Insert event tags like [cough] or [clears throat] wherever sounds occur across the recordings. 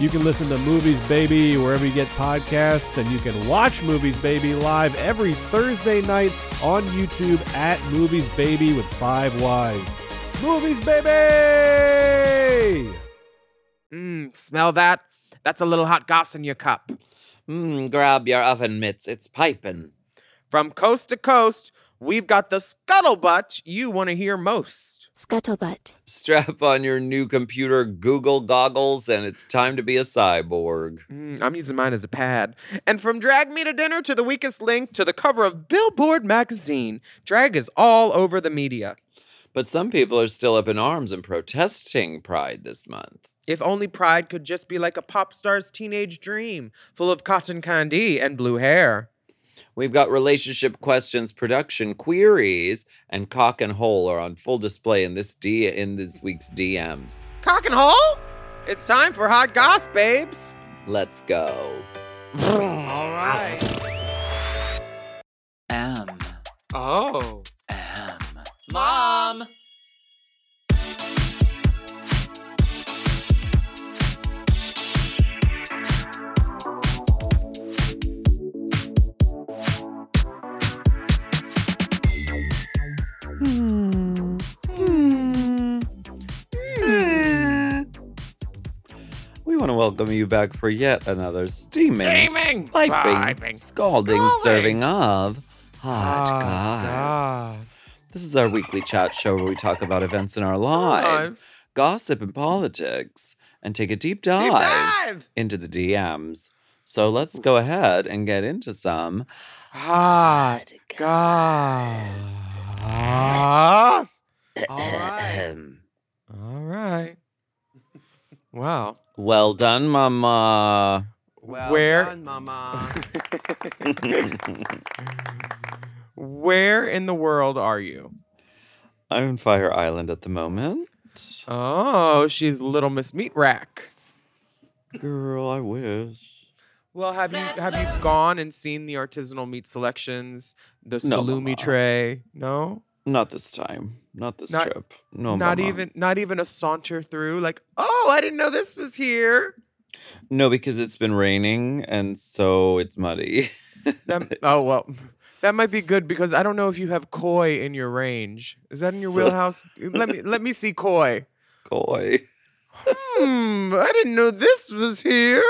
You can listen to Movies Baby wherever you get podcasts, and you can watch Movies Baby live every Thursday night on YouTube at Movies Baby with Five Wives. Movies Baby! Mmm, smell that? That's a little hot goss in your cup. Mmm, grab your oven mitts, it's piping. From coast to coast, we've got the scuttlebutt you want to hear most. Scuttlebutt. Strap on your new computer Google goggles, and it's time to be a cyborg. Mm, I'm using mine as a pad. And from Drag Me to Dinner to the weakest link to the cover of Billboard magazine, drag is all over the media. But some people are still up in arms and protesting Pride this month. If only Pride could just be like a pop star's teenage dream, full of cotton candy and blue hair. We've got relationship questions, production queries, and cock and hole are on full display in this D in this week's DMs. Cock and hole? It's time for hot goss, babes. Let's go. all right. M. Oh. M. Mom. Want to welcome you back for yet another steaming, Steaming, piping, piping, scalding scalding. serving of hot Hot goss. This is our weekly chat show where we talk about events in our lives, Lives. gossip and politics, and take a deep dive, Deep dive. into the DMs. So let's go ahead and get into some. Hot goss. All right. [clears throat] All right. Wow. Well done, Mama. Well Where- done, Mama. [laughs] Where in the world are you? I'm in Fire Island at the moment. Oh, she's Little Miss Meat Rack. Girl, I wish. Well, have you have you gone and seen the artisanal meat selections, the No, salumi Mama. tray? No, Not this time. Not this Not- trip. No, not Mama. even not even a saunter through. Like, oh, I didn't know this was here. No, because it's been raining and so it's muddy. That, [laughs] oh well, that might be good because I don't know if you have koi in your range. Is that in your So- wheelhouse? let me let me see koi. Koi. Hmm, I didn't know this was here.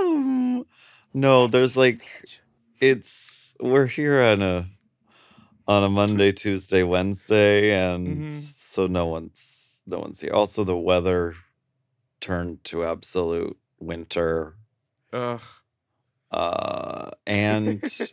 um, no, there's like it's we're here on a on a Monday, Tuesday, Wednesday, and Mhm. so no one's no one's here. Also, the weather turned to absolute winter, Ugh. uh, and [laughs]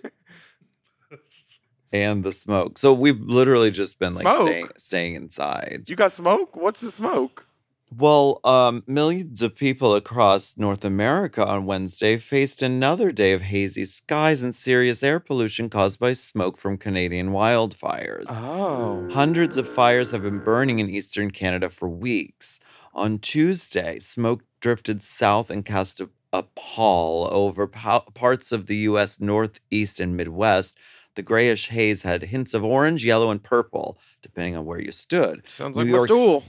and the smoke. So we've literally just been like staying staying inside. You got smoke? What's the smoke? Well, um, millions of people across North America on Wednesday faced another day of hazy skies and serious air pollution caused by smoke from Canadian wildfires. Oh. Hundreds of fires have been burning in eastern Canada for weeks. On Tuesday, smoke drifted south and cast a, a pall over po- parts of the U.S. Northeast and Midwest. The grayish haze had hints of orange, yellow, and purple, depending on where you stood. Sounds New like my York stool.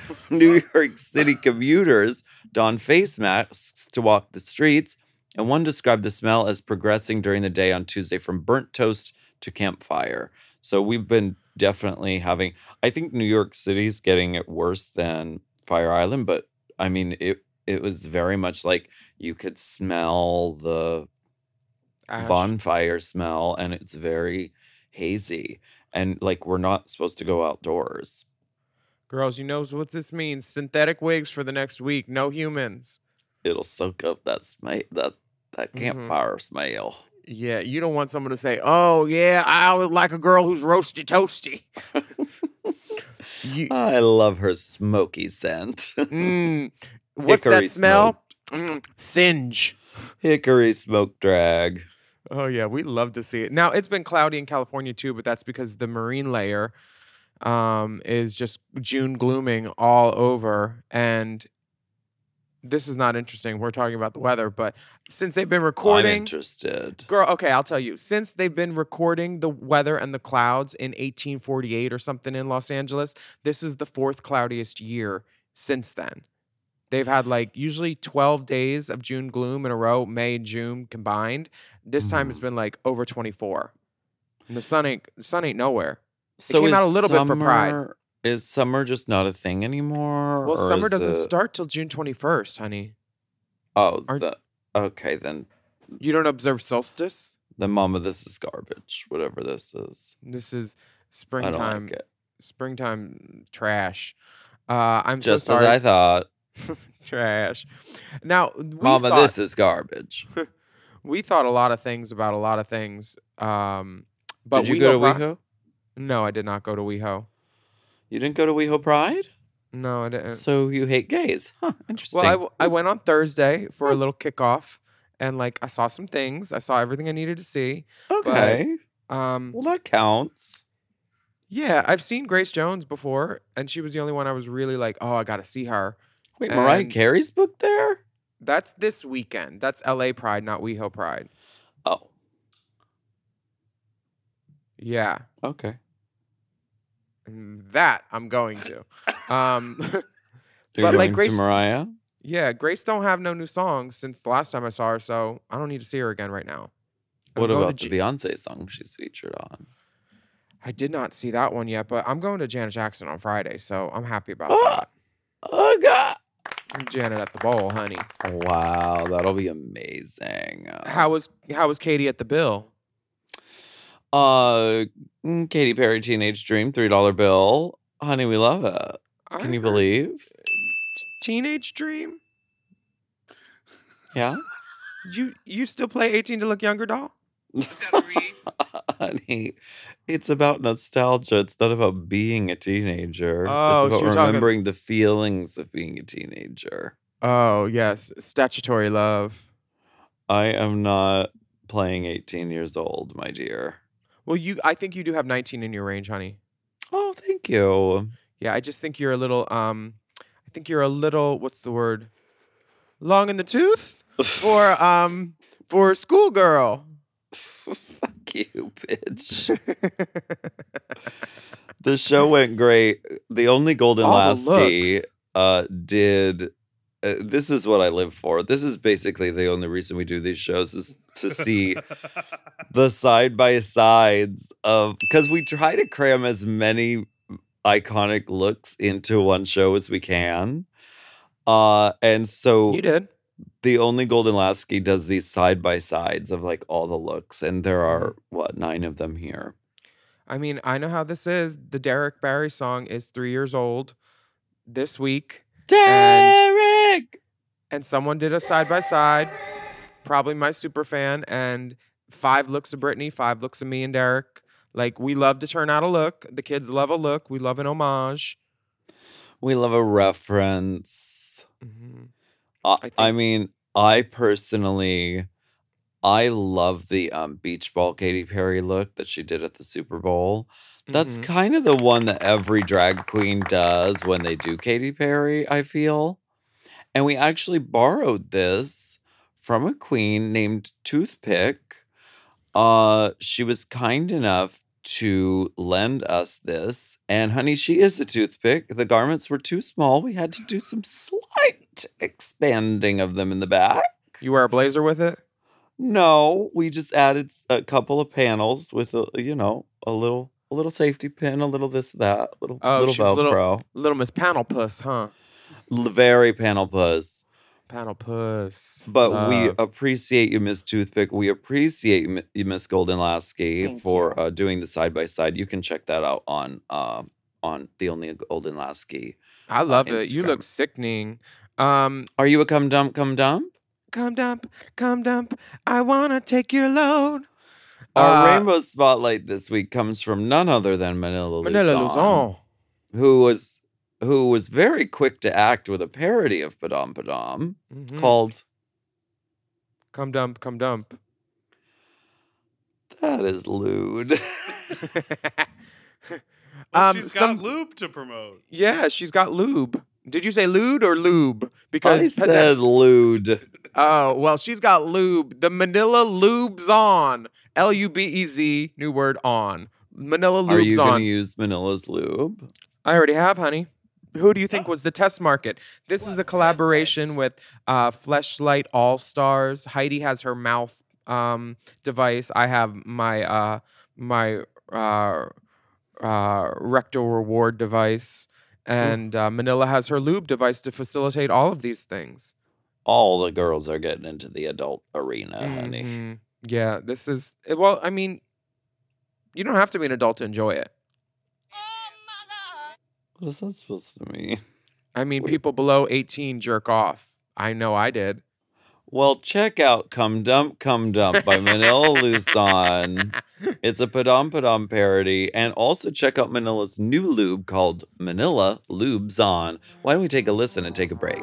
[laughs] New York City commuters don face masks to walk the streets, and one described the smell as progressing during the day on Tuesday from burnt toast to campfire. So we've been definitely having. I think New York City's getting it worse than Fire Island, but I mean it. It was very much like you could smell the Ash. bonfire smell, and it's very hazy. And like we're not supposed to go outdoors. Girls, you know what this means. Synthetic wigs for the next week. No humans. It'll soak up that smell, that that Mhm. campfire smell. Yeah, you don't want someone to say, "Oh yeah, I always like a girl who's roasty toasty." you, I love her smoky scent. mm, [laughs] what's Hickory that smell? Mm, singe. Hickory smoke drag. Oh yeah, we love to see it. Now it's been cloudy in California too, but that's because the marine layer um, is just June glooming all over, and this is not interesting. We're talking about the weather, but since they've been I'm recording, interested. girl, okay, I'll tell you. Since they've been recording the weather and the clouds in 1848 or something in Los Angeles, this is the fourth cloudiest year since then. They've had like usually 12 days of June gloom in a row, May and June combined. This time it's been like over 24. And the sun ain't the sun ain't nowhere. So came is out a little bit for Pride. summer- Is summer just not a thing anymore? Well, or summer is doesn't it- start till June 21st, honey. Oh, aren't- the, okay then. You don't observe solstice? Then, Mama, this is garbage. Whatever this is, This is I springtime don't like it. springtime trash. Uh, I'm Just so as sorry. I thought. [laughs] trash. Now, we Mama, thought, this is garbage. [laughs] we thought a lot of things about a lot of things. Um, but did you go to WeHo? No, I did not go to WeHo. You didn't go to WeHo Pride? No, I didn't. So you hate gays? Huh? Interesting. Well, I, w- I went on Thursday for a little kickoff, and like I saw some things. I saw everything I needed to see. okay. Um, well, that counts. yeah, I've seen Grace Jones before, and she was the only one I was really like, oh, I got to see her. Wait, Mariah Carey's booked there? That's this weekend. That's LA Pride, not WeHo Pride. Oh, Yeah. okay. And that I'm going to. Um, [laughs] But, like, Grace- to Mariah? yeah, Grace don't have no new songs since the last time I saw her, so I don't need to see her again right now. I'm What about the J- Beyonce song she's featured on? I did not see that one yet, but I'm going to Janet Jackson on Friday, so I'm happy about Ah! that. Oh God! I'm Janet at the bowl, honey. Wow, that'll be amazing. How was how was Katy at the bill? Uh, mm, Katy Perry, Teenage Dream, three dollar bill. Honey, we love it. Can you heard believe? Teenage Dream? Yeah, You you still play 18 to look younger, doll? [laughs] honey, it's about nostalgia. It's not about being a teenager. Oh, it's so about you're talking- remembering the feelings of being a teenager. Oh yes, statutory love. I am not playing 18 years old, my dear. Well, you I think you do have 19 in your range, honey. Oh, thank you. Yeah, I just think you're a little um I think you're a little what's the word? Long in the tooth [laughs] for um for schoolgirl. Fuck you, bitch. the show went great. The only Golden All the uh, did. Uh, this is what I live for. This is basically the only reason we do these shows is to see [laughs] the side by sides of because we try to cram as many iconic looks into one show as we can. Uh, and so You did. the only Golden Lasky does these side by sides of like all the looks, and there are what nine of them here. I mean, I know how this is. The Derrick Barry song is 3 years old this week Derrick. And someone did a side by side, probably my super fan and five looks of Britney, five looks of me and Derrick. Like we love to turn out a look. The kids love a look. We love an homage. We love a reference. Mhm. I, I I mean, I personally, I love the um, beach ball Katy Perry look that she did at the Super Bowl. That's Mhm. kind of the one that every drag queen does when they do Katy Perry, I feel. And we actually borrowed this from a queen named Toothpick. Uh, she was kind enough to lend us this. And honey, she is a toothpick. The garments were too small. We had to do some slight expanding of them in the back. You wear a blazer with it? No, we just added a couple of panels with a you know a little a little safety pin, a little this that, little Oh, little Velcro, little- Little Miss Panel Puss, huh? L- very panel puss. Panel Puss. But we appreciate you, Miss Toothpick. We appreciate you, you, Miss Golden Lasky, Thank for uh, doing the side by side. You can check that out on uh, on the only Golden Lasky. I love it. You look sickening. Um, Are you a come dump come dump? come dump, come dump. I wanna take your load. Our Uh, rainbow spotlight this week comes from none other than Manila, Manila Luzon, Luzon. who was who was very quick to act with a parody of Padam Padam Mhm. called Come dump, come dump. "That Is Lewd." Well, [laughs] [laughs] Um, she's some- got lube to promote. yeah, she's got lube. Did you say lewd or lube? Because I Because said lewd. Oh, well, she's got lube. The Manila Lube's on. L U B E Z, new word on. Manila Are you Lube's gonna use Manila's lube? I already have, honey. Who do you think was the test market? This is a collaboration with uh, Fleshlight All Stars. Heidi has her mouth um, device. I have my uh, my uh, uh, rectal reward device, and uh, Manila has her lube device to facilitate all of these things. All the girls are getting into the adult arena, honey. Mhm. Yeah, this is well. I mean, you don't have to be an adult to enjoy it. What is that supposed to mean? I mean, Wait. people below eighteen jerk off. I know I did. Well, check out Come Dump, Come Dump by Manila [laughs] Luzon. [laughs] It's a Padam Padam parody. And also check out Manila's new lube called Manila Lubes On. Why don't we take a listen and take a break?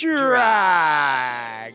drag.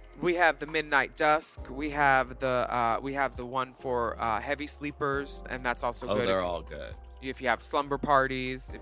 We have the Midnight Dusk. We have the uh, we have the one for uh, heavy sleepers, and that's also Oh, good they're if, all good. if you have slumber parties. If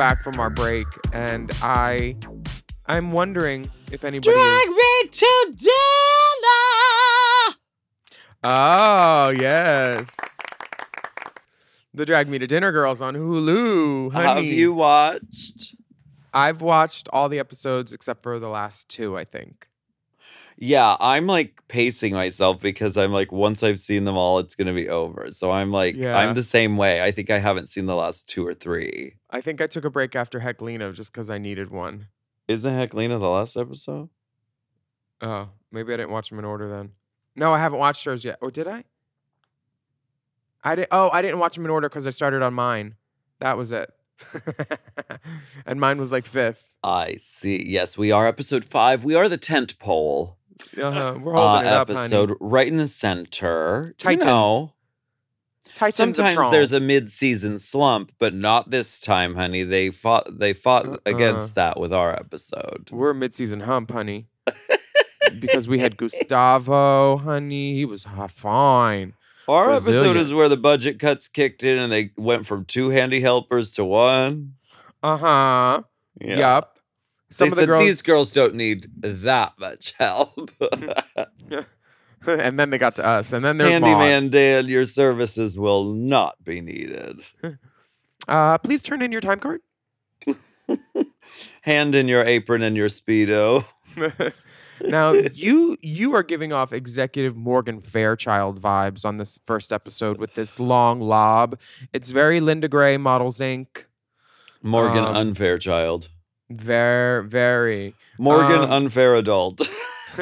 Back from our break, and I, I'm wondering if anybody. is- me to dinner. Oh yes, the Drag Me to Dinner Girls on Hulu. Honey. Have you watched? I've watched all the episodes except for the last two. I think. Yeah, I'm like pacing myself because I'm like, once I've seen them all, it's gonna be over. So I'm like, Yeah. I'm the same way. I think I haven't seen the last two or three. I think I took a break after Heklina just because I needed one. Isn't Heklina the last episode? Oh, maybe I didn't watch them in order then. No, I haven't watched hers yet. Or did I? I did. Oh, I didn't watch them in order because I started on mine. That was it. [laughs] and mine was like fifth. I see. Yes, we are episode five. We are the tent pole Uh-huh. We're uh, holding it up, episode honey. right in the center. Titans. You know, Titans sometimes there's a mid-season slump, but not this time, honey. They fought. They fought Uh-uh. against that with our episode. We're a mid-season hump, honey. [laughs] because we had Gustavo, honey. He was fine. Our episode is where the budget cuts kicked in, and they went from two handy helpers to one. Uh huh. Yeah. Yup. Some they of the said girls, these girls don't need that much [laughs] help. [laughs] and then they got to us, and then there's Maud. Handyman Dan, your services will not be needed. [laughs] Uh, please turn in your time card. Hand in your apron and your speedo. now you you are giving off executive Morgan Fairchild vibes on this first episode with this long lob. It's very Linda Gray Models Inc. Morgan, Um, unfair child. Very very. Morgan, um, unfair adult. [laughs] [laughs]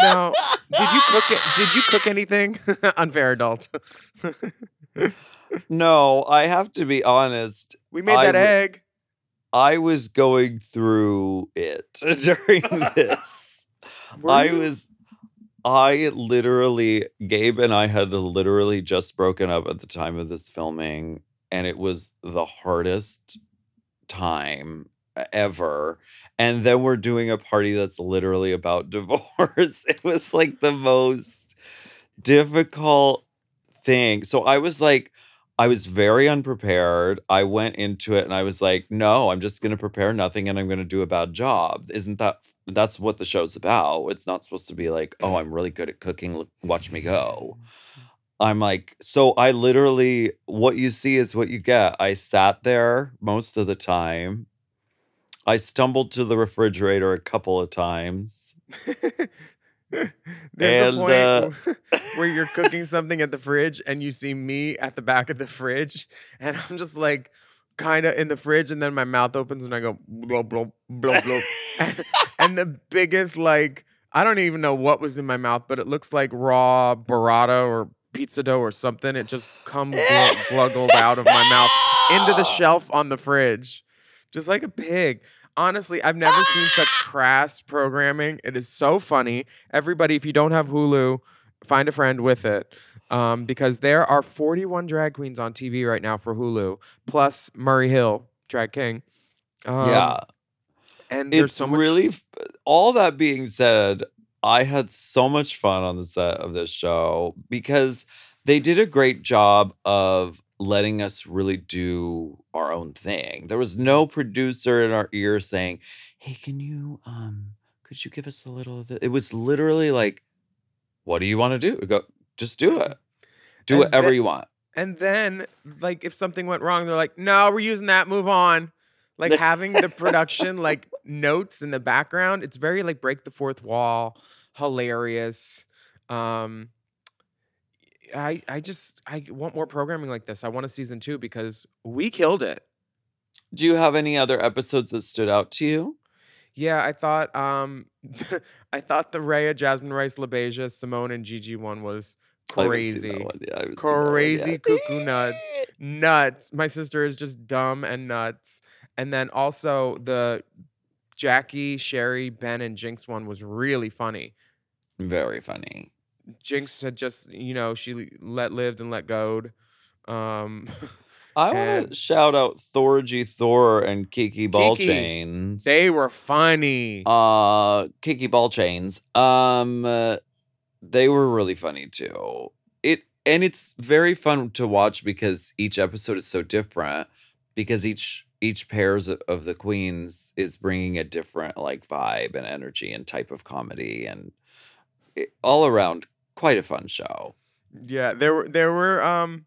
Now, did you cook it? Did you cook anything? [laughs] Unfair adult. no, I have to be honest. We made that w- egg. I was going through it during this. I you? was I literally Gabe and I had literally just broken up at the time of this filming and it was the hardest time ever and then we're doing a party that's literally about [laughs] divorce. It was like the most difficult thing. So i was like i was very unprepared. I went into it and i was like no i'm just going to prepare nothing and i'm going to do a bad job. Isn't that that's what the show's about. It's not supposed to be like oh i'm really good at cooking. Look- watch me go. I'm like so i literally what you see is what you get. I sat there most of the time i stumbled to the refrigerator a couple of times. [laughs] There's And, a point uh, where you're cooking [laughs] something at the fridge and you see me at the back of the fridge, and I'm just like kind of in the fridge, and then my mouth opens and I go blow blow blow blow, and, [laughs] and the biggest like I don't even know what was in my mouth, but it looks like raw burrata or pizza dough or something. It just comes glug- gluggled out of my mouth into the shelf on the fridge, just like a pig. Honestly, I've never seen such [gasps] crass programming. It is so funny. Everybody, if you don't have Hulu, find a friend with it. Um, because there are 41 drag queens on TV right now for Hulu, plus Murray Hill, drag king. Um, yeah and there's it's so much. really f- all that being said I had so much fun on the set of this show because they did a great job of letting us really do our own thing. There was no producer in our ear saying, "Hey, can you um could you give us a little of the It was literally like, "What do you want to do?" We go, "Just do it. Do And whatever the- you want." And then, like, if something went wrong, they're like, "No, we're using that. Move on." Like [laughs] having the production like notes in the background. It's very like break the fourth wall, hilarious. Um, I I just I want more programming like this. I want a season two because we killed it. Do you have any other episodes that stood out to you? Yeah, I thought um [laughs] I thought the Rhea, Jasmine Rice, LaBeija, Simone, and Gigi one was I seen that crazy. one yet. I haven't seen that one Crazy cuckoo nuts. [laughs] Nuts. My sister is just dumb and nuts. And then also the Jackie, Sherry, Ben, and Jinkx one was really funny. Very funny. Jinkx had just, you know, she let lived and let goed. Um [laughs] I want to shout out Thorgy Thor and Kiki Ball Kiki. Chains. they were funny. uh Kiki Ball-Change. Um uh, they were really funny too. It and it's very fun to watch because each episode is so different because each each pairs of- of the queens is bringing a different like vibe and energy and type of comedy and it, all around quite a fun show. Yeah, there were there were um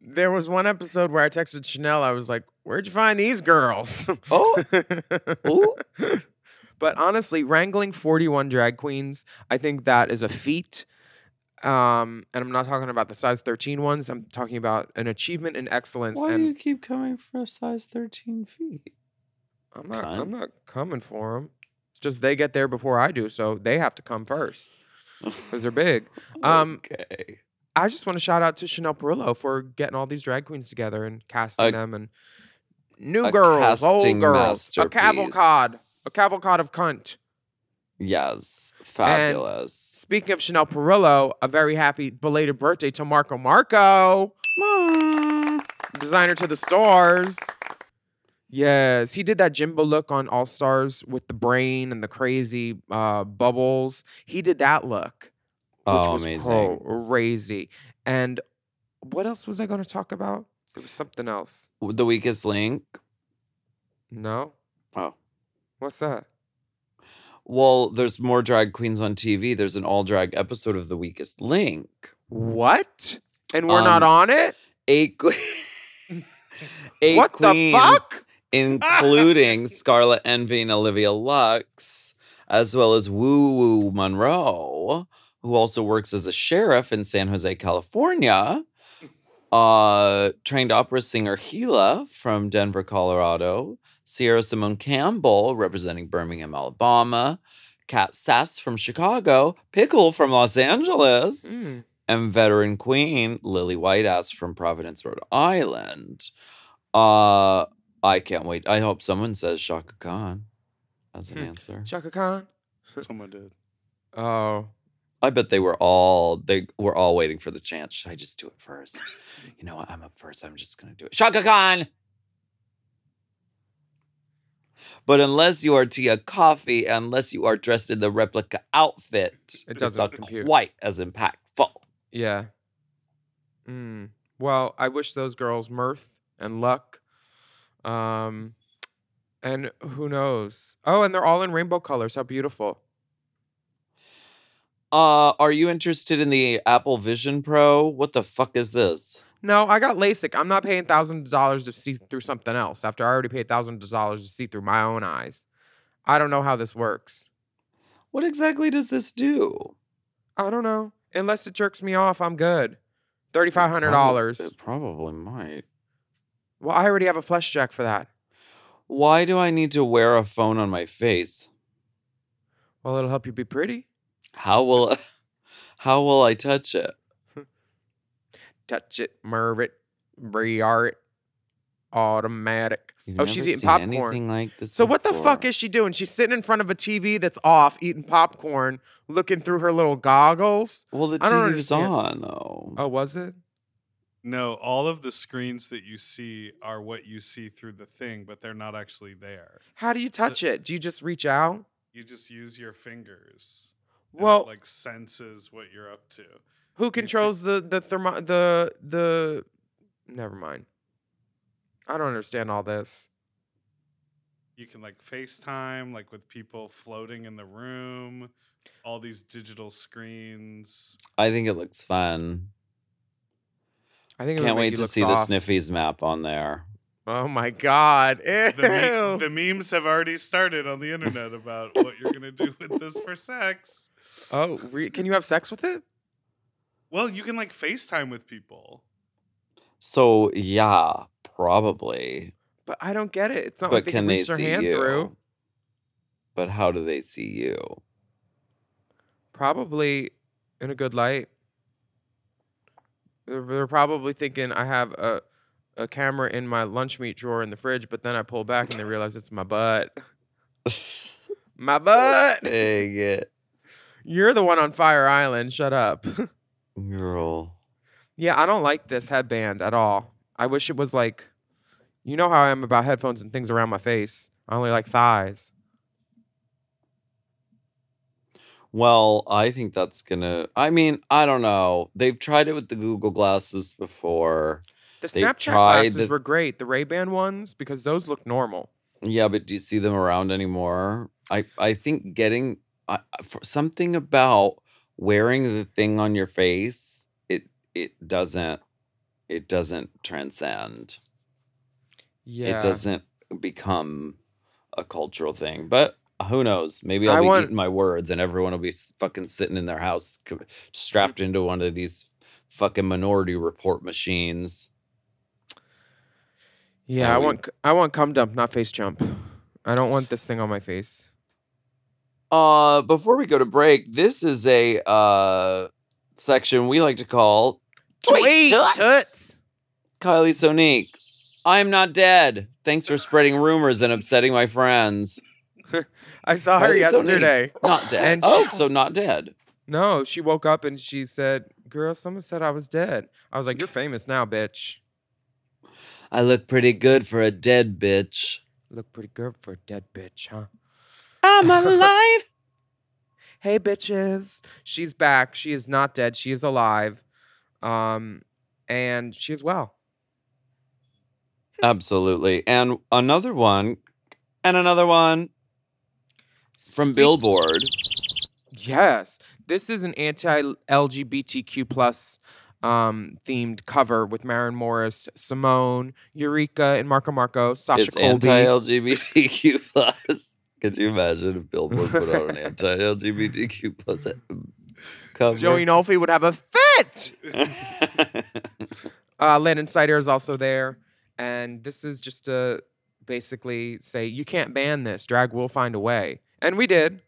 there was one episode where I texted Chanel. I was like, "Where'd you find these girls?" Oh, [laughs] Ooh. but honestly, wrangling 41 drag queens, I think that is a feat. Um, and I'm not talking about the size 13 ones. I'm talking about an achievement in excellence. why do you keep coming for a size 13 feet? I'm not? I'm not coming for them. It's just they get there before I do, so they have to come first because they're big. Um, okay. I just want to shout out to Chanel Perillo for getting all these drag queens together and casting A- them and new girls, old girls, a cavalcade, a cavalcade of cunt. Yes, fabulous. Speaking of Chanel Perillo, a very happy belated birthday to Marco Marco, designer to the stars. Yes, he did that Jimbo look on All Stars with the brain and the crazy uh, bubbles. He did that look, which oh, was amazing. crazy. And what else was I going to talk about? It was something else. The weakest link. No, Oh. what's that? Well, there's more drag queens on TV. There's an all drag episode of The Weakest Link. What? And we're not Um, on it. Eight, que- eight what queens, the fuck? Including Scarlet Envy and Olivia Lux, as well as Woo Woo Monroe, who also works as a sheriff in San Jose, California. Uh, trained opera singer Gila from Denver, Colorado. Sierra Simone Campbell, representing Birmingham, Alabama. Kat Sass from Chicago. Pickle from Los Angeles Mm. and veteran queen Lily Whiteass from Providence, Rhode Island. Uh I can't wait. I hope someone says Chaka Khan as an Hmm. answer. Chaka Khan. [laughs] Someone did. Oh, I bet they were all they were all waiting for the chance. Should I just do it first? [laughs] You know what? I'm up first. I'm just gonna do it. Chaka Khan. But unless you are Tia Kofi, unless you are dressed in the replica outfit, It it's doesn't not compute. quite as impactful. yeah. Mm. Well, I wish those girls mirth and luck. Um, and who knows? Oh, and they're all in rainbow colors. How beautiful. Uh, are you interested in the Apple Vision Pro? What the fuck is this? No, I got LASIK. I'm not paying thousands of dollars to see through something else after I already paid thousands of dollars to see through my own eyes. I don't know how this works. What exactly does this do? I don't know. Unless it jerks me off, I'm good. Thirty-five hundred Prob- dollars. It probably might. Well, I already have a flesh jack for that. Why do I need to wear a phone on my face? Well, it'll help you be pretty. How will [laughs] how will I touch it? [laughs] Touch it, murv it, brear it, automatic. You've Oh, she's eating popcorn. Like this So what the fuck is she doing? She's sitting in front of a TV that's off, eating popcorn, looking through her little goggles. Well, the TV's on though. Oh, was it? No, all of the screens that you see are what you see through the thing, but they're not actually there. How do you So- touch it? Do you just reach out? You just use your fingers. and Well- it, like senses what you're up to. Who see- controls the the thermo the the? Never mind. I don't understand all this. You can like FaceTime, like with people floating in the room. All these digital screens. I think it looks fun. I think Can't wait to see soft. the Sniffies map on there. Oh my god! Ew. The, me- the memes have already started on the internet about what you're gonna do with this for sex. oh, re- can you have sex with it? Well, you can like FaceTime with people. So yeah, probably. But I don't get it. It's not but like they can can they reach their see hand you? through. But how do they see you? Probably in a good light. They're, they're probably thinking I have a a camera in my lunch meat drawer in the fridge, but then I pull back and they realize it's my butt. [laughs] My butt. Dang it, You're the one on Fire Island. Shut up. [laughs] girl. yeah, I don't like this headband at all. I wish it was like, you know how I am about headphones and things around my face. I only like thighs. Well, I think that's gonna. I mean, I don't know. They've tried it with the Google glasses before. The They've Snapchat tried glasses the- were great. The Ray Ban ones because those look normal. Yeah, but do you see them around anymore? I I think getting something about wearing the thing on your face. It it doesn't it doesn't transcend. Yeah. It doesn't become a cultural thing. But who knows? Maybe I'll I be want- eating my words, and everyone will be fucking sitting in their house, strapped into one of these fucking Minority Report machines. Yeah, and I we- want c- I want cum dump, not face jump. I don't want this thing on my face. Uh, before we go to break, this is a uh section we like to call Tweet toots. Kylie Sonique. I am not dead. Thanks for spreading rumors and upsetting my friends. [laughs] I saw her yesterday. Not dead. And oh, she- so not dead. No, she woke up and she said, "Girl, someone said I was dead." I was like, "You're famous now, bitch. I look pretty good for a dead bitch. Look pretty good for a dead bitch, huh?" I'm [laughs] alive. Hey, bitches. She's back. She is not dead. She is alive. Um, and she is well. Absolutely. And another one, and another one from Billboard. Yes, this is an anti-LGBTQ plus um, themed cover with Maren Morris, Simone, Eureka, and Marco Marco, Sasha it's Colby. anti-LGBTQ plus. Could you imagine if Billboard put out an [laughs] anti-LGBTQ plus cover? Joey Nolfi would have a fit. [laughs] Uh, Landon Cider is also there, and this is just to basically say you can't ban this. Drag will find a way, and we did.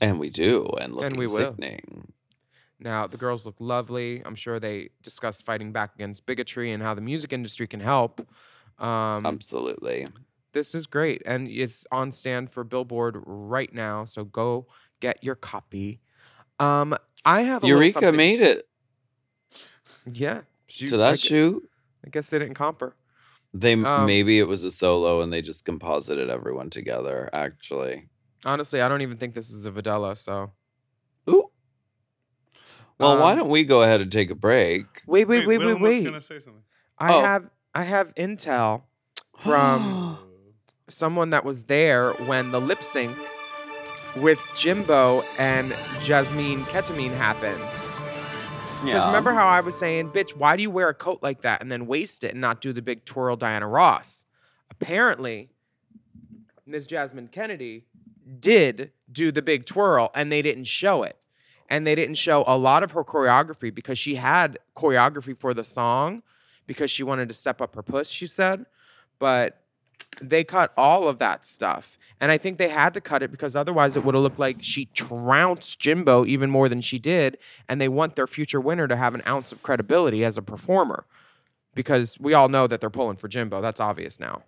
and we do, and looking And we will. sickening. Now the girls look lovely. I'm sure they discussed fighting back against bigotry and how the music industry can help. Um, Absolutely. this is great, and it's on stand for Billboard right now. So go get your copy. Um, I have a Eureka made it yeah she, to I that gu- shoot. I guess they didn't comp her. They Um, maybe it was a solo and they just composited everyone together. Actually, Honestly, I don't even think this is a Videla. So ooh. Well, why Um, don't we go ahead and take a break? wait, wait, wait, Willam wait, was wait. gonna say something. I Oh. have I have intel from [gasps] someone that was there when the lip sync with Jimbo and Jasmine Ketamine happened. Because remember how I was saying, bitch, why do you wear a coat like that and then waste it and not do the big twirl Diana Ross? Apparently, Ms. Jasmine Kennedy did do the big twirl and they didn't show it. And they didn't show a lot of her choreography because she had choreography for the song because she wanted to step up her puss, she said. But they cut all of that stuff. And I think they had to cut it because otherwise it would have looked like she trounced Jimbo even more than she did. And they want their future winner to have an ounce of credibility as a performer. Because we all know that they're pulling for Jimbo. That's obvious now.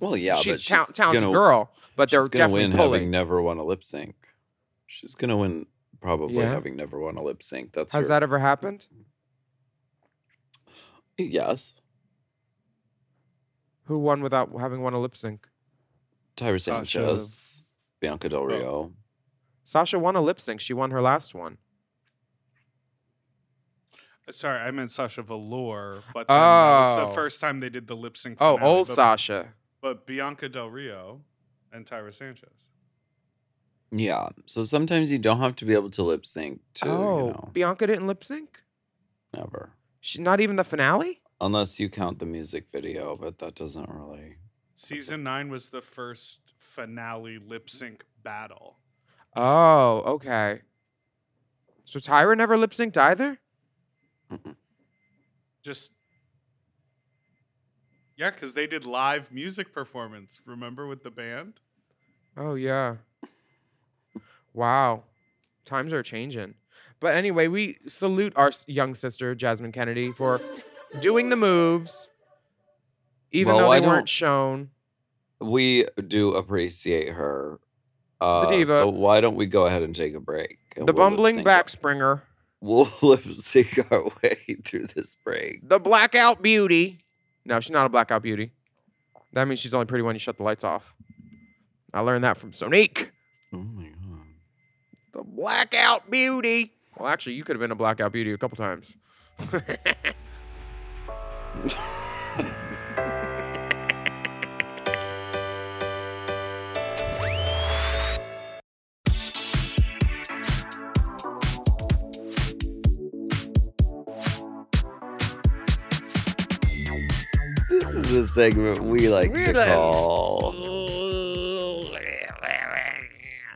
Well, yeah, she's but ta- talented gonna, girl, but they're she's gonna definitely win pulling. having never won a lip sync. She's gonna win probably Yeah. having never won a lip sync. That's Has her- that ever happened? yes. Who won without having won a lip sync? Tyra Sasha. Sanchez, Bianca Del Oh. Rio. Sasha won a lip sync. She won her last one. Uh, Sorry, I meant Sasha Velour, but then that was Oh. the first time they did the lip sync. Oh, finale, old but, Sasha. But Bianca Del Rio and Tyra Sanchez. Yeah. So sometimes you don't have to be able to lip sync to, oh, you know, Bianca didn't lip sync. never. She not even the finale. Unless you count the music video, but that doesn't really. Season nine was the first finale lip sync battle. Oh, okay. So Tyra never lip synced either. Just yeah, because they did live music performance. Remember with the band? Oh yeah. Wow. Times are changing. But anyway, we salute our young sister Jasmine Kennedy for doing the moves, even Well, though I they weren't shown. We do appreciate her. Uh, diva. So why don't we go ahead and take a break? The we'll bumbling sync our- backspringer, We'll [laughs] lip sync our way through this break. the blackout beauty. No, she's not a blackout beauty. That means she's only pretty when you shut the lights off. I learned that from Sonique. Oh my god. The blackout beauty. Well, actually, you could have been a blackout beauty a couple times. [laughs] is a segment we like to call.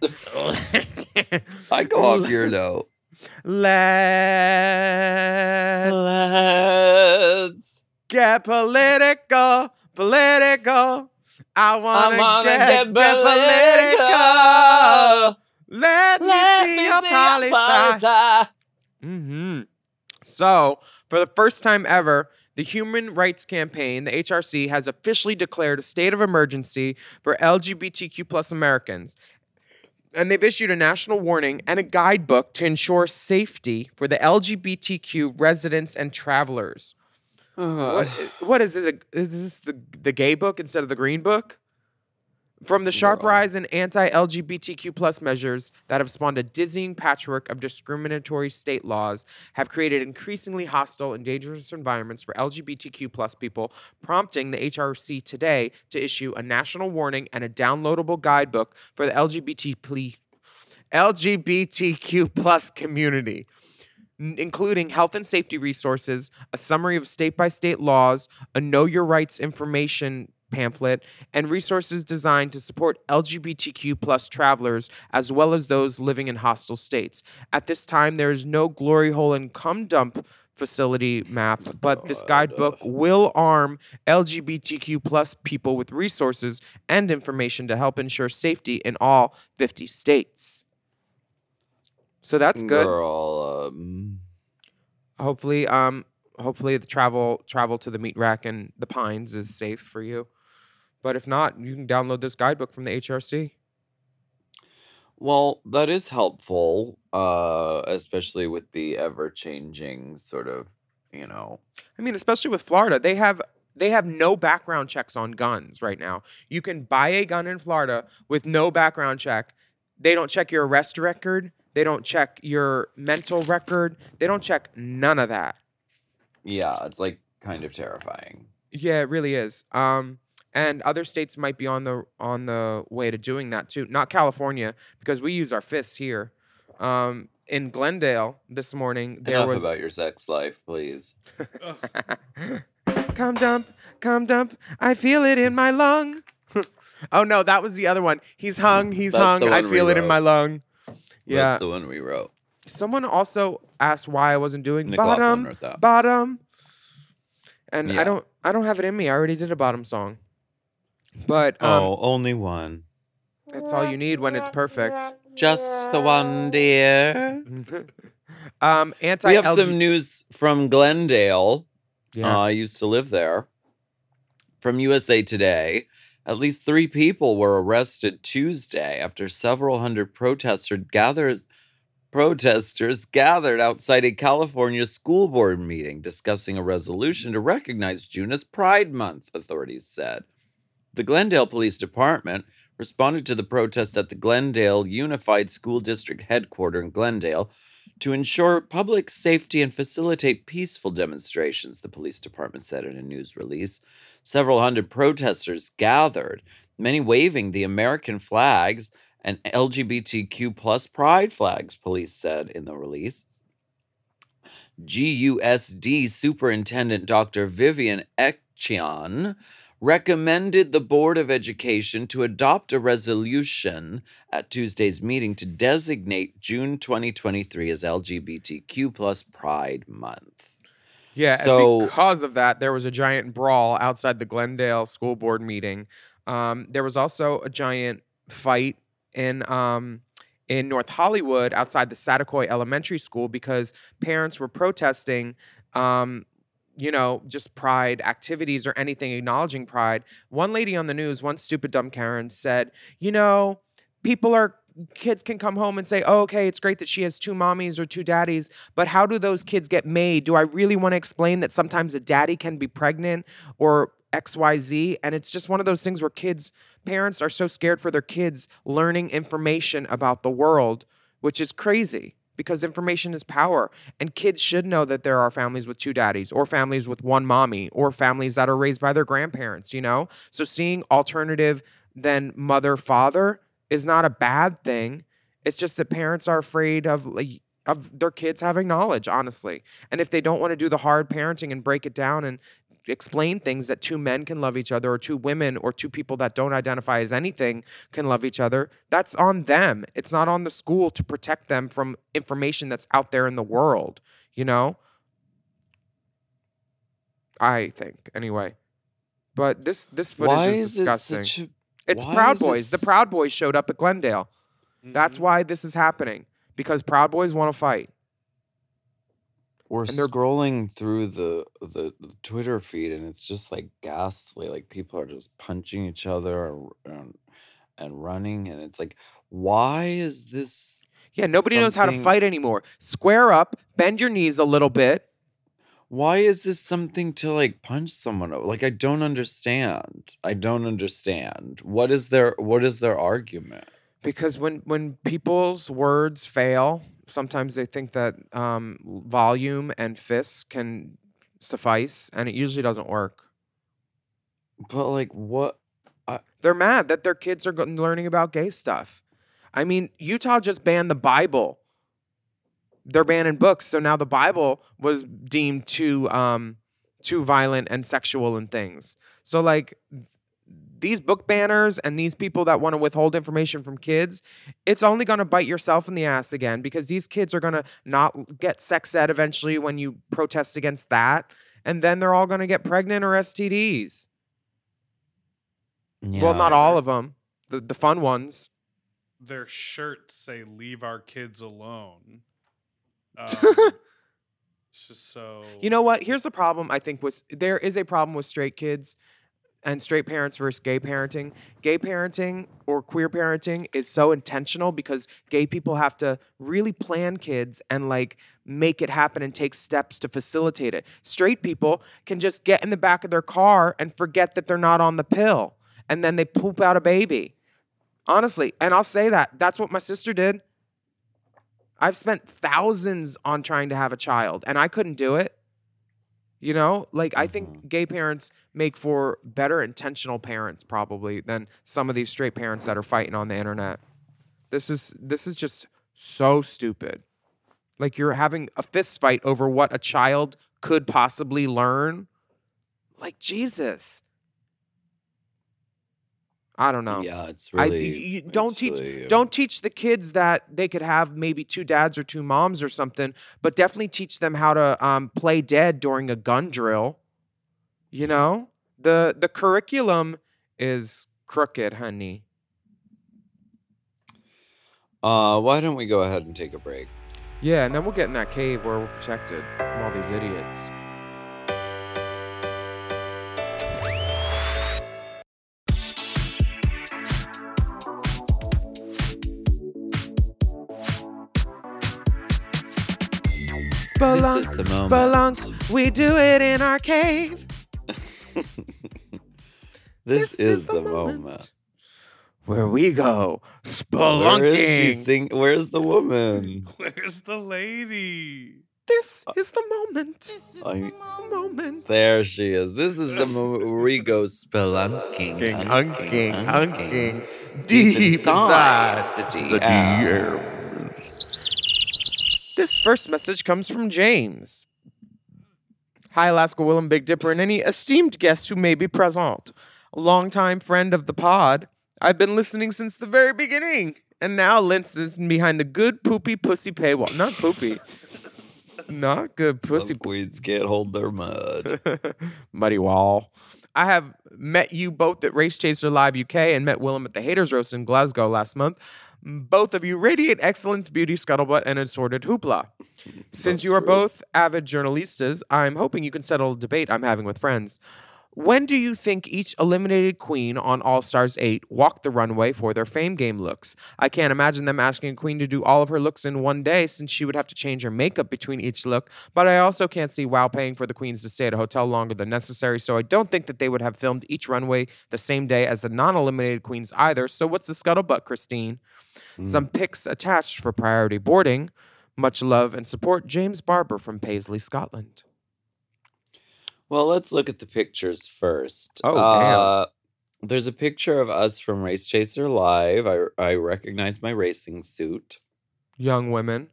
[laughs] I go off your note. Let's Let's get political, political. I wanna, wanna get, get get political. Let, me see your poli sci. Mm-hmm. So, for the first time ever, the Human Rights Campaign, the HRC, has officially declared a state of emergency for LGBTQ plus Americans. And they've issued a national warning and a guidebook to ensure safety for the LGBTQ residents and travelers. Uh-huh. What, what is it? Is this the, the gay book instead of the green book? From the sharp rise in anti-LGBTQ plus measures that have spawned a dizzying patchwork of discriminatory state laws, have created increasingly hostile and dangerous environments for LGBTQ plus people, prompting the HRC today to issue a national warning and a downloadable guidebook for the LGBT LGBTQ plus community including health and safety resources, a summary of state by state laws, a Know Your Rights information pamphlet, and resources designed to support LGBTQ plus travelers as well as those living in hostile states. At this time, there is no glory hole and cum dump facility map, but this guidebook will arm LGBTQ plus people with resources and information to help ensure safety in all 50 states. So that's good Girl, um, hopefully um hopefully the travel travel to the meat rack and the pines is safe for you but if not you can download this guidebook from the hrc well, that is helpful, uh, especially with the ever changing sort of, you know. i mean especially with florida they have they have no background checks on guns right now you can buy a gun in florida with no background check they don't check your arrest record they don't check your mental record they don't check none of that Yeah, it's like kind of terrifying. Yeah, it really is. Um, and other states might be on the on the way to doing that too. Not California because we use our fists here. Um, in Glendale this morning there Enough was about your sex life, please. [laughs] come dump, come dump. I feel it in my lung. [laughs] oh no, that was the other one. He's hung, he's That's hung. I feel it in my lung. Yeah. That's the one we wrote. Someone also asked why I wasn't doing McLaughlin bottom, bottom, and I don't, I don't have it in me. I already did a bottom song, but um, oh, only one. that's all you need when it's perfect. Just the one, dear. [laughs] um, anti. We have some news from Glendale. Yeah. Uh, I used to live there. From USA Today, at least three people were arrested Tuesday after several hundred protesters gathers protesters gathered outside a California school board meeting discussing a resolution to recognize June as Pride Month, authorities said. The Glendale Police Department responded to the protest at the Glendale Unified School District headquarters in Glendale to ensure public safety and facilitate peaceful demonstrations, the police department said in a news release. Several hundred protesters gathered, many waving the American flags and LGBTQ plus pride flags, police said in the release. GUSD Superintendent Dr. Vivian Ekchian recommended the Board of Education to adopt a resolution at Tuesday's meeting to designate June 2023 as LGBTQ plus Pride Month. Yeah, So- because of that, there was a giant brawl outside the Glendale school board meeting. Um, there was also a giant fight in um, in North Hollywood outside the Saticoy Elementary School because parents were protesting. Um, you know, just pride activities or anything acknowledging pride. One lady on the news, one stupid dumb Karen, said, "You know, people are." Kids can come home and say, oh, okay, it's great that she has two mommies or two daddies, but how do those kids get made? Do I really want to explain that sometimes a daddy can be pregnant or XYZ? And it's just one of those things where kids, parents are so scared for their kids learning information about the world, which is crazy because information is power. And kids should know that there are families with two daddies or families with one mommy or families that are raised by their grandparents, you know? So seeing alternative than mother father is not a bad thing. It's just that parents are afraid of like of their kids having knowledge, honestly. And if they don't want to do the hard parenting and break it down and explain things that two men can love each other or two women or two people that don't identify as anything can love each other, that's on them. It's not on the school to protect them from information that's out there in the world, you know? I think anyway. But this this footage Why is is it disgusting. such a It's Proud is it Boys. The Proud Boys showed up at Glendale. That's Mhm. why this is happening because Proud Boys want to fight. We're And they're- scrolling through the, the Twitter feed and it's just like ghastly. Like people are just punching each other and, and running, and it's like, why is this? Yeah, nobody knows how to something- fight anymore. Square up, bend your knees a little bit. Why is this something to like punch someone over? Like I don't understand. I don't understand. What is their what is their argument? Because when when people's words fail, sometimes they think that um, volume and fists can suffice, and it usually doesn't work. But like what? They're mad that their kids are go- learning about gay stuff. I mean, Utah just banned the Bible. They're banning books, so now the Bible was deemed too um, too violent and sexual and things. So like these book banners and these people that want to withhold information from kids, it's only going to bite yourself in the ass again because these kids are going to not get sex ed eventually when you protest against that, and then they're all going to get pregnant or STDs. Well, not all of them. The the fun ones. Their shirts say "Leave our kids alone." [laughs] Um, it's just so. You know what? Here's the problem. I think with there is a problem with straight kids and straight parents versus gay parenting. Gay parenting or queer parenting is so intentional because gay people have to really plan kids and like make it happen and take steps to facilitate it. Straight people can just get in the back of their car and forget that they're not on the pill and then they poop out a baby. Honestly, and I'll say that. That's what my sister did. I've spent thousands on trying to have a child and I couldn't do it. You know, like I think mm-hmm. gay parents make for better intentional parents probably than some of these straight parents that are fighting on the internet. This is this is just so stupid. Like you're having a fist fight over what a child could possibly learn. Like Jesus. I don't know. Yeah, it's I- really. you- don't teach really, don't teach the kids that they could have maybe two dads or two moms or something, but definitely teach them how to um, play dead during a gun drill. You know, the the curriculum is crooked, honey. Uh, why don't we go ahead and take a break? Yeah, and then we'll get in that cave where we're protected from all these idiots. Spelunk, This is the moment. spelunk, we do it in our cave. [laughs] This, is, the moment. where we go spelunking. Where is she sing- Where's the woman? [laughs] Where's the lady? This is the moment. I- Moment. there she is. This is the moment where we go spelunking, Hunking, hunking, hunking, hunking, hunking. deep Deep inside inside the the DMs. This first message comes from James. Hi, Alaska Willam, Big Dipper, and any esteemed guests who may be present. A longtime friend of the pod. I've been listening since the very beginning. And now Linz is behind the good poopy pussy paywall. Not poopy. Not good pussy queens can't hold their mud. [laughs] Muddy Wall. I have met you both at Race Chaser Live UK and met Willam at the Haters Roast in Glasgow last month. Both of you radiate excellence, beauty, scuttlebutt, and assorted hoopla. Since you are both avid journalistas, I'm hoping you can settle a debate I'm having with friends. When do you think each eliminated queen on All Stars 8 walked the runway for their fame game looks? I can't imagine them asking a queen to do all of her looks in one day since she would have to change her makeup between each look, but I also can't see WoW paying for the queens to stay at a hotel longer than necessary, so I don't think that they would have filmed each runway the same day as the non eliminated queens either. So what's the scuttlebutt, Christine? Some pics attached for priority boarding. Much love and support, James Barber from Paisley, Scotland. Well, let's look at the pictures first. Oh, damn. uh, There's a picture of us from Race Chaser Live. I, I recognize my racing suit. young women.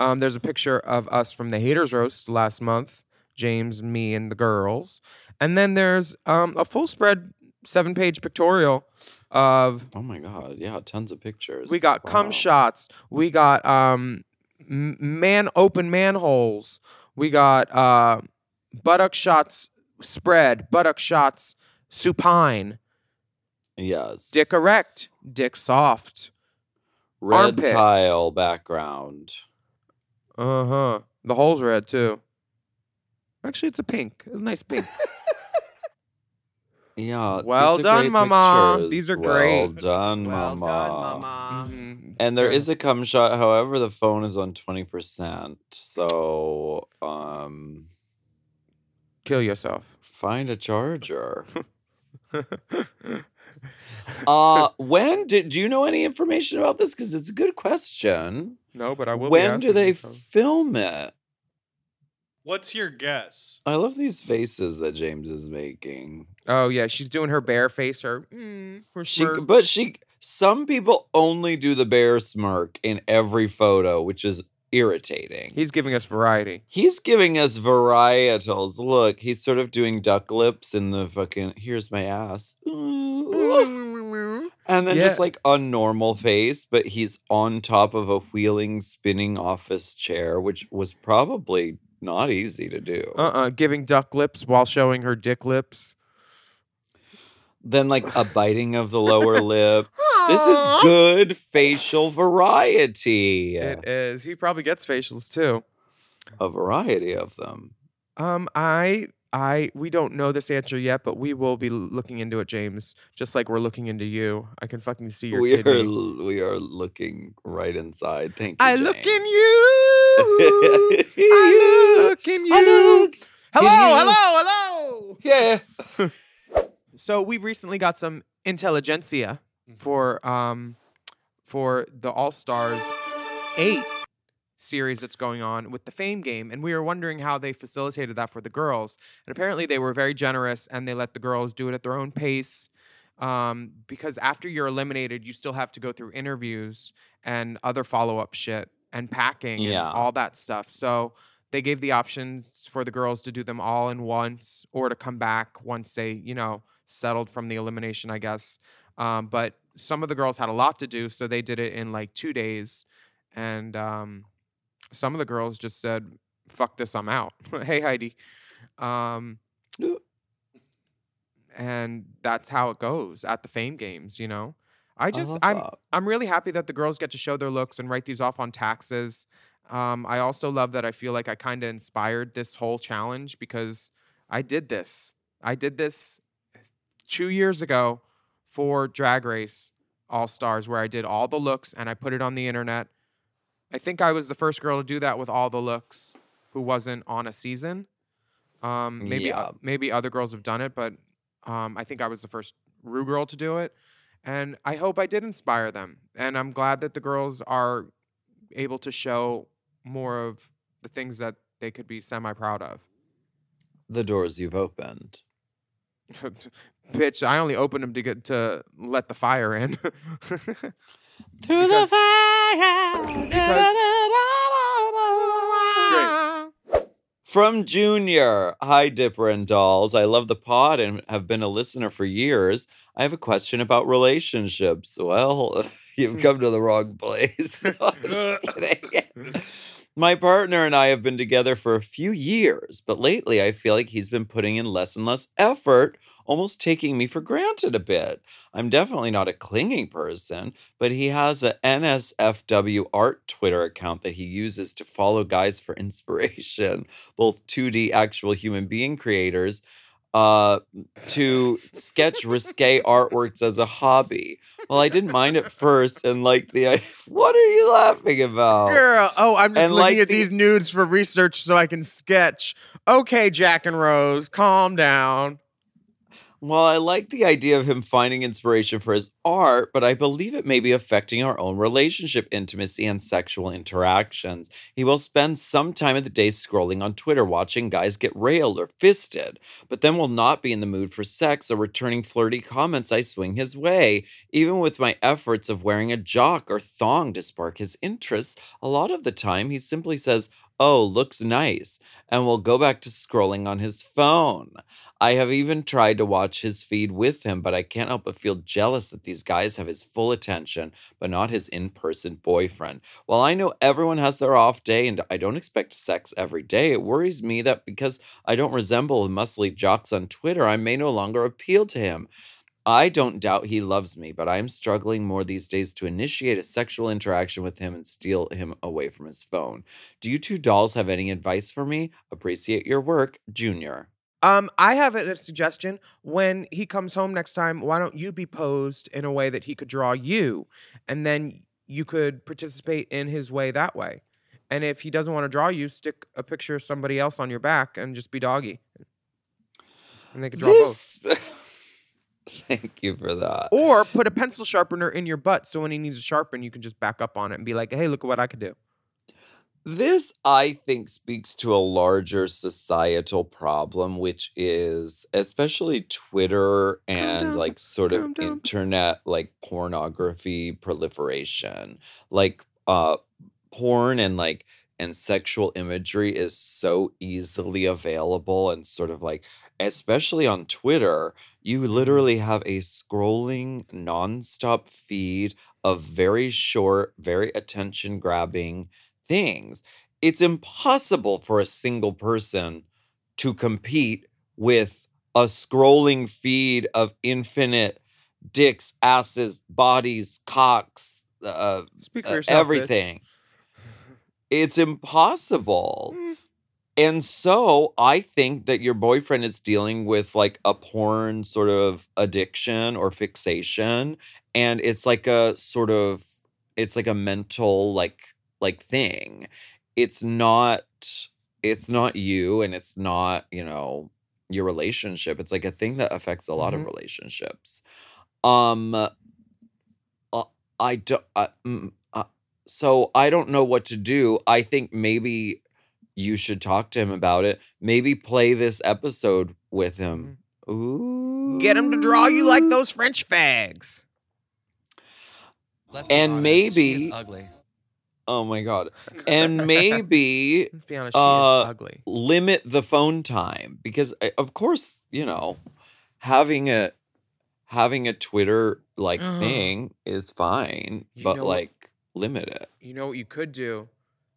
Um, there's a picture of us from the Haters Roast last month, James, me, and the girls. And then there's um, a full spread seven page pictorial of Oh my god, yeah, tons of pictures. we got cum shots, we got um, man open manholes, we got uh, buttock shots spread, buttock shots supine, Yes. dick erect, dick soft. Red armpit. tile background. Uh huh. The hole's red too. Actually, it's a pink. It's a nice pink. [laughs] Yeah. Well done, Mama. pictures. These are great. Well great. done, Well Mama. done, mama. Mhm. And there is a cum shot, however, the phone is on 20%. So um kill yourself. find a charger. [laughs] uh when did do you know any information about this? Because it's a good question. no, but I will. be When do they so. film it? What's your guess? I love these faces that James is making. Oh yeah, she's doing her bear face. Her. Mm, her She, smirk. but she, some people only do the bear smirk in every photo, which is irritating. He's giving us variety. He's giving us varietals. Look, he's sort of doing duck lips in the fucking. Here's my ass. And then just like a normal face, but he's on top of a wheeling, spinning office chair, which was probably not easy to do. Uh uh Giving duck lips while showing her dick lips. Then like a biting of the lower [laughs] lip. This is good facial variety. It is. He probably gets facials too. A variety of them. Um, I, I, we don't know this answer yet, but we will be looking into it, James. Just like we're looking into you. I can fucking see your We are kidney. l- we are looking right inside. Thank you. I look in you. [laughs] I look in you. I look hello, in you. hello, hello. Yeah. [laughs] So we recently got some intelligentsia Mm-hmm. for um for the All Stars eight series that's going on with the Fame game, and we were wondering how they facilitated that for the girls. And apparently, they were very generous and they let the girls do it at their own pace. Um, because after you're eliminated, you still have to go through interviews and other follow up shit and packing Yeah. and all that stuff. So they gave the options for the girls to do them all in once or to come back once they, you know, settled from the elimination, I guess. Um, but some of the girls had a lot to do, so they did it in like two days. And um, some of the girls just said, fuck this, I'm out. [laughs] hey, Heidi. Um, and that's how it goes at the fame games, you know? I just, love I'm, that. I'm really happy that the girls get to show their looks and write these off on taxes. Um, I also love that I feel like I kind of inspired this whole challenge because I did this. I did this two years ago for Drag Race All Stars, where I did all the looks and I put it on the internet. I think I was the first girl to do that with all the looks who wasn't on a season. Um, maybe Yeah. maybe other girls have done it, but um, I think I was the first Rue girl to do it. And I hope I did inspire them. And I'm glad that the girls are able to show more of the things that they could be semi proud of. The doors you've opened. [laughs] Bitch, I only opened them to get to let the fire in. [laughs] Through Because- fire. From Junior. Hi, Dipper and Dolls. I love the pod and have been a listener for years. I have a question about relationships. Well, [laughs] you've come to the wrong place. [laughs] I'm just [laughs] kidding. My partner and I have been together for a few years, but lately I feel like he's been putting in less and less effort, almost taking me for granted a bit. I'm definitely not a clinging person, but he has a NSFW art Twitter account that he uses to follow guys for [laughs] inspiration, both 2D actual human being creators, uh, to sketch risque artworks as a hobby. Well, I didn't mind at first, and like the I, [laughs] what are you laughing about? Girl, oh, I'm just And, looking like, at the- these nudes for research so I can sketch. Okay, Jack and Rose, calm down. Well, I like the idea of him finding inspiration for his art, but I believe it may be affecting our own relationship intimacy and sexual interactions. He will spend some time of the day scrolling on Twitter watching guys get railed or fisted, but then will not be in the mood for sex or returning flirty comments I swing his way. Even with my efforts of wearing a jock or thong to spark his interest, a lot of the time he simply says, Oh, looks nice, and will go back to scrolling on his phone. I have even tried to watch his feed with him, but I can't help but feel jealous that these guys have his full attention, but not his in person boyfriend. While I know everyone has their off day and I don't expect sex every day, it worries me that because I don't resemble muscly jocks on Twitter, I may no longer appeal to him. I don't doubt he loves me, but I am struggling more these days to initiate a sexual interaction with him and steal him away from his phone. Do you two dolls have any advice for me? Appreciate your work, Junior. Um, I have a a suggestion. When he comes home next time, why don't you be posed in a way that he could draw you, and then you could participate in his way that way. And if he doesn't want to draw you, stick a picture of somebody else on your back and just be doggy, and they could draw both. [laughs] Thank you for that. Or put a pencil sharpener in your butt, so when he needs to sharpen, you can just back up on it and be like, "Hey, look at what I could do." This, I think, speaks to a larger societal problem, which is especially Twitter and down, like sort of down. internet like pornography proliferation. Like uh porn and like and sexual imagery is so easily available and sort of like especially on Twitter, you literally have a scrolling nonstop feed of very short, very attention grabbing things. It's impossible for a single person to compete with a scrolling feed of infinite dicks, asses, bodies, cocks, uh, uh, yourself. bitch. everything. It's impossible. Mm. And so I think that your boyfriend is dealing with like a porn sort of addiction or fixation. And it's like a sort of it's like a mental like like thing. It's not it's not you and it's not, you know, your relationship. It's like a thing that affects a lot of Mhm. relationships. Um uh, I don't uh, mm, uh, so I don't know what to do. I think maybe you should talk to him about it. Maybe play this episode with him. Ooh. Get him to draw you like those French fags. Let's And honest, maybe- she's ugly. Oh my god. [laughs] And maybe Let's be honest, she Uh, is ugly. limit the phone time because uh, of course, you know, having a having a Twitter like Uh-huh. thing is fine, You but know what- like limit it. You know what you could do?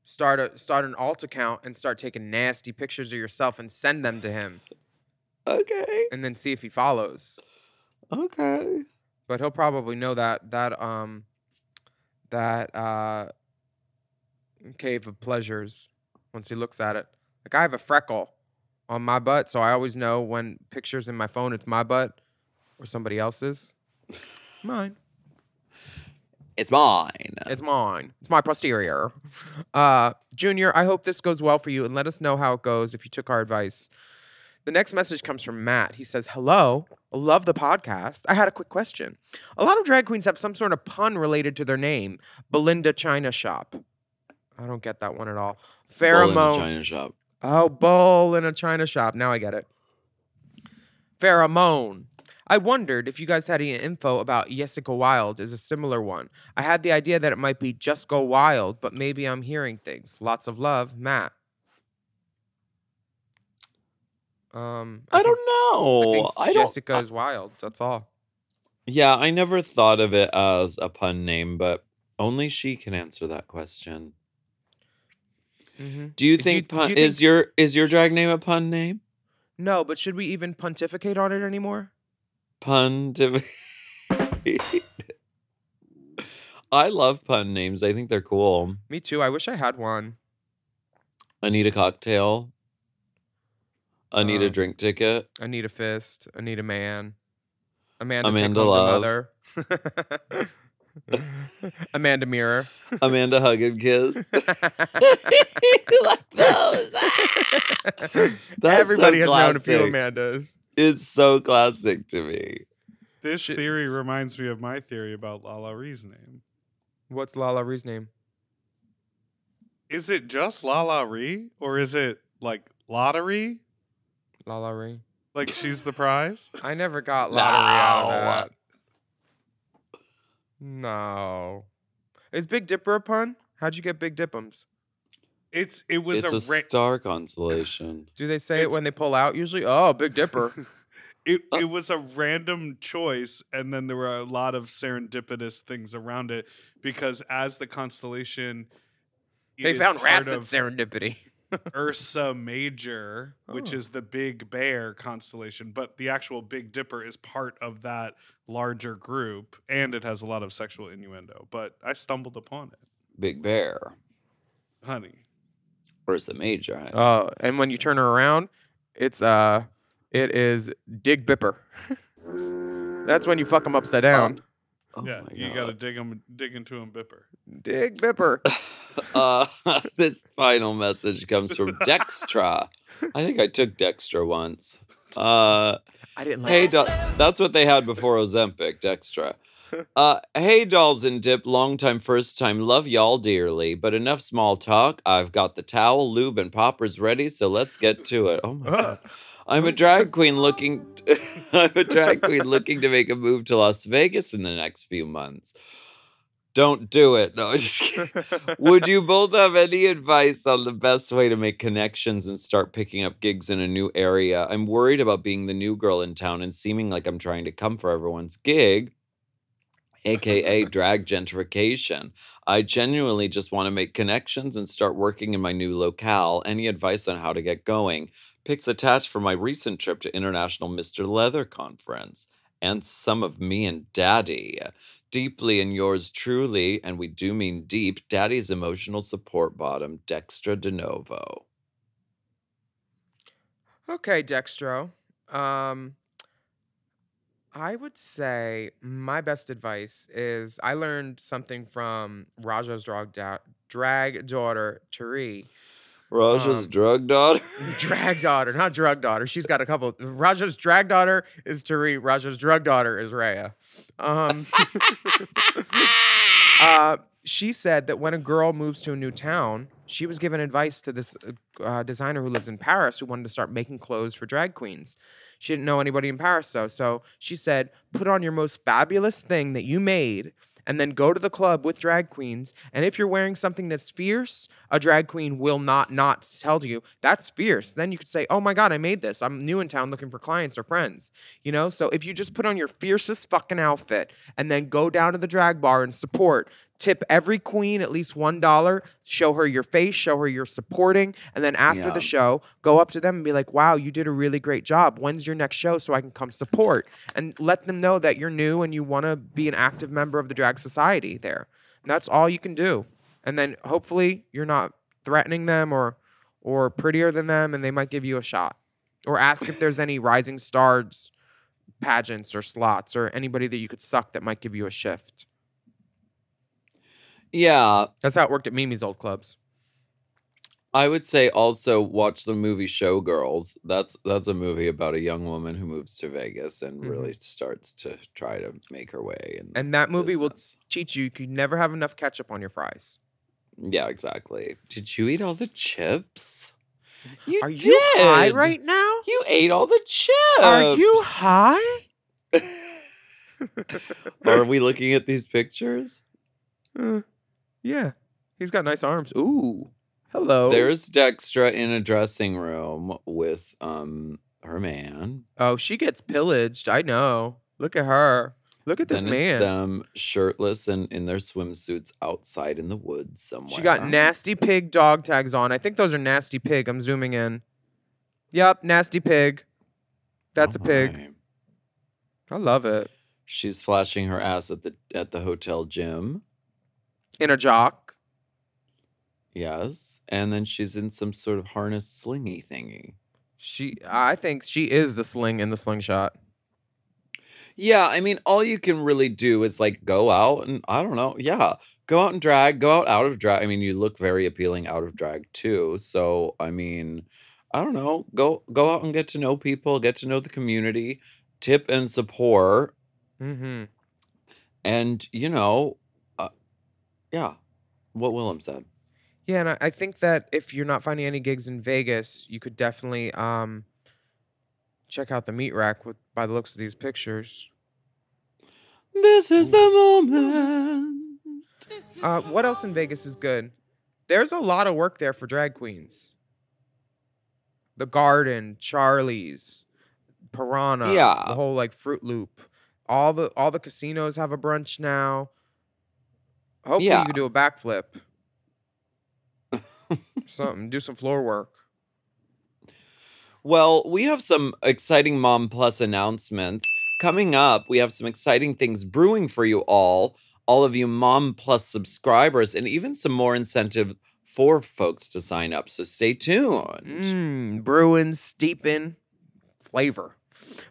Start a start an alt account and start taking nasty pictures of yourself and send them to him, [laughs] Okay. and then see if he follows. Okay. But he'll probably know that that um that uh cave of pleasures once he looks at it. Like I have a freckle on my butt, so I always know when pictures in my phone it's my butt or somebody else's. Mine. It's mine. It's mine. It's my posterior. Uh, Junior, I hope this goes well for you and let us know how it goes if you took our advice. The next message comes from Matt. He says, Hello, love the podcast. I had a quick question. A lot of drag queens have some sort of pun related to their name. Belinda China Shop. I don't get that one at all. Bull in the Pheromone. China shop. Oh, bull in a china shop. Now I get it. Pheromone. I wondered if you guys had any info about Jessica Wild is a similar one. I had the idea that it might be Just Go Wild, but maybe I'm hearing things. Lots of love, Matt. Um, I think- don't I know. I, don't. Jessica is wild. That's all. Yeah, I never thought of it as a pun name, but only she can answer that question. Mm-hmm. Do you Do think you- do pun you is think- your is your drag name a pun name? No, but should we even pontificate on it anymore? Pun to I love pun names. I think they're cool. Me too. I wish I had one. I need a cocktail. I need a drink ticket. I need a fist. I need a man. Amanda, Amanda home Love. mother. [laughs] Amanda Mirror. Amanda hug and kiss. [laughs] [laughs] like those. That's Everybody so has known a few classic. Amandas. It's so classic to me. This Shit. theory reminds me of my theory about Lala Ri's name. What's Lala Ri's name? Is it just Lala Ri or is it like lottery? Lala Ri. Like she's the prize? [laughs] I never got lottery out of No. that. No. Is Big Dipper a pun? How'd you get Big Dip'ems? It's it was it's a, a, ra- star constellation. Do they say it when they pull out usually? Oh, Big Dipper. [laughs] it, Uh it was a random choice and then there were a lot of serendipitous things around it because as the constellation they found rats at serendipity. [laughs] Ursa Major, which Oh. is the Big Bear constellation, but the actual Big Dipper is part of that larger group, and it has a lot of sexual innuendo. But I stumbled upon it, Big Bear. honey. Where's the major? honey? Uh, and when you turn her around, it's uh, it is Dig Bipper. [laughs] That's when you fuck them upside down. Oh yeah, my you God. got to dig 'em- dig into him, Bipper. Dig Bipper. [laughs] uh, [laughs] this final message comes from Dextra. I think I took Dextra once. Uh, I didn't like. hey, do- that's what they had before Ozempic, Dextra. [laughs] Uh, hey, dolls and dip, long time, first time, love y'all dearly. But enough small talk. I've got the towel, lube, and poppers ready, so let's get to it. Oh my god. [laughs] I'm a drag queen looking. [laughs] I'm a drag queen looking to make a move to Las Vegas in the next few months. Don't do it. No, I'm just kidding. Would you both have any advice on the best way to make connections and start picking up gigs in a new area? I'm worried about being the new girl in town and seeming like I'm trying to come for everyone's gig, aka drag gentrification. I genuinely just want to make connections and start working in my new locale. Any advice on how to get going? Pics attached from my recent trip to International Mr. Leather Conference. And some of me and Daddy. Deeply in yours truly, and we do mean deep, Daddy's emotional support bottom, Dextra De Novo. Okay, Dextro. Um, I would say my best advice is I learned something from Raja's drag, da- drag daughter, Tari. Raja's Um, drug daughter. [laughs] Drag daughter, not drug daughter. She's got a couple. Raja's drag daughter is Tari. Raja's drug daughter is Raya. Um, [laughs] uh, she said that when a girl moves to a new town, she was given advice to this uh, designer who lives in Paris who wanted to start making clothes for drag queens. She didn't know anybody in Paris though, so she said, "Put on your most fabulous thing that you made." And then go to the club with drag queens. And if you're wearing something that's fierce, a drag queen will not not tell you that's fierce. Then you could say, "Oh my god, I made this. I'm new in town looking for clients or friends." You know. So if you just put on your fiercest fucking outfit and then go down to the drag bar and support, tip every queen at least one dollar. Show her your face. Show her you're supporting. And then after Yeah. the show, go up to them and be like, "Wow, you did a really great job. When's your next show so I can come support?" And let them know that you're new and you want to be an active member of the drag society there. And that's all you can do. And then hopefully you're not threatening them or or prettier than them and they might give you a shot. Or ask if there's any [laughs] rising stars pageants or slots or anybody that you could suck that might give you a shift. Yeah. That's how it worked at Mimi's old clubs. I would say also watch the movie Showgirls. That's that's a movie about a young woman who moves to Vegas and really starts to try to make her way. In And that movie will teach you you can never have enough ketchup on your fries. Yeah, exactly. Did you eat all the chips? You Are you high right now? You ate all the chips. Are you high? [laughs] Are we looking at these pictures? [laughs] Uh, yeah. He's got nice arms. Ooh. Hello. There's Dextra in a dressing room with um her man. Oh, she gets pillaged. I know. Look at her. Look at this then man. it's them shirtless and in their swimsuits outside in the woods somewhere. She got nasty pig dog tags on. I think those are nasty pig. I'm zooming in. Yep, nasty pig. That's Oh a pig. my. I love it. She's flashing her ass at the at the hotel gym. In a jock. Yes, and then she's in some sort of harness slingy thingy. She I think she is the sling in the slingshot. Yeah, I mean, all you can really do is like go out and I don't know. Yeah, go out and drag, go out out of drag. I mean, you look very appealing out of drag too. So I mean, I don't know. Go go out and get to know people, get to know the community, tip and support, Mm-hmm. and you know, yeah, what Willam said. Yeah, and I, I think that if you're not finding any gigs in Vegas, you could definitely um check out the meat rack with by the looks of these pictures. This is the moment. Uh, what else in Vegas is good? There's a lot of work there for drag queens. The Garden, Charlie's, Piranha, Yeah. the whole like Fruit Loop. All the all the casinos have a brunch now. Hopefully Yeah. you can do a backflip. [laughs] Something, do some floor work. Well, we have some exciting Mom Plus announcements. Coming up, we have some exciting things brewing for you all, all of you Mom Plus subscribers, and even some more incentive for folks to sign up. So stay tuned. Mmm, brewing, steeping, flavor.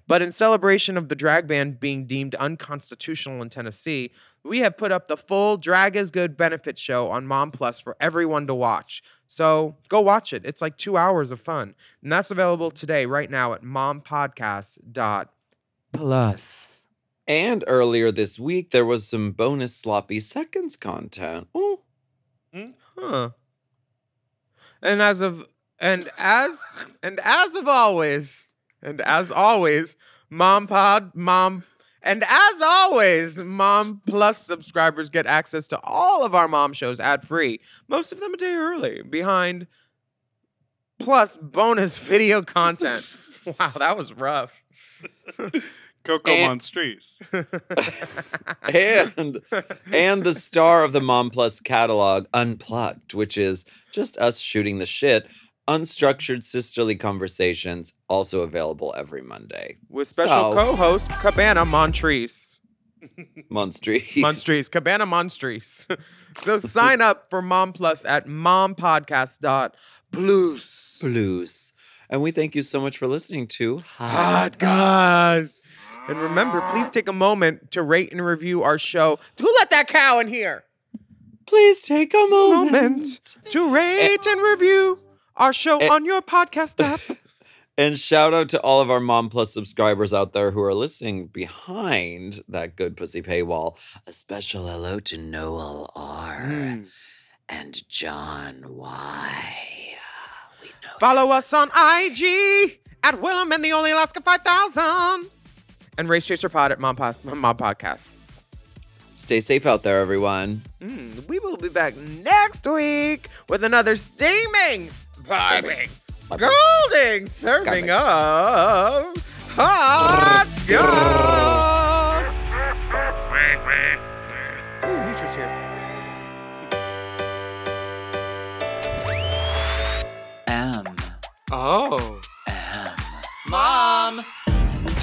But in celebration of the drag ban being deemed unconstitutional in Tennessee, we have put up the full Drag is Good benefit show on Mom Plus for everyone to watch. So go watch it. It's like two hours of fun. And that's available today, right now at mompodcast.plus. And earlier this week, there was some bonus sloppy seconds content. Ooh. Mm, huh. And as of and as and as of always, and as always, Mom Pod, Mom, and as always, Mom Plus subscribers get access to all of our mom shows ad free, most of them a day early, behind plus bonus video content. [laughs] wow, that was rough. Coco And- Monstries. [laughs] and and the star of the Mom Plus catalog, Unplugged, which is just us shooting the shit. Unstructured sisterly conversations, also available every Monday. With special So- co-host Cabana Montrese. Monstries. Monstries, Cabana Monstries. [laughs] so sign up for Mom Plus at mompodcast.plus. Blues. And we thank you so much for listening to Hot Goss. And remember, please take a moment to rate and review our show. Who let that cow in here? Please take a moment. Moment to rate and review our show Eh. on your podcast app. [laughs] And shout out to all of our Mom Plus subscribers out there who are listening behind that good pussy paywall. A special hello to Noel R. Mm. and John Y. Follow us on IG at Willam and the Only Alaska 5000. And Race Chaser Pod at Mom, Pod, Mom Podcast. Stay safe out there, everyone. Mm, we will be back next week with another steaming, piping, scalding serving of hot goss. Ooh, Nietzsche's. M. Oh. M. Mom!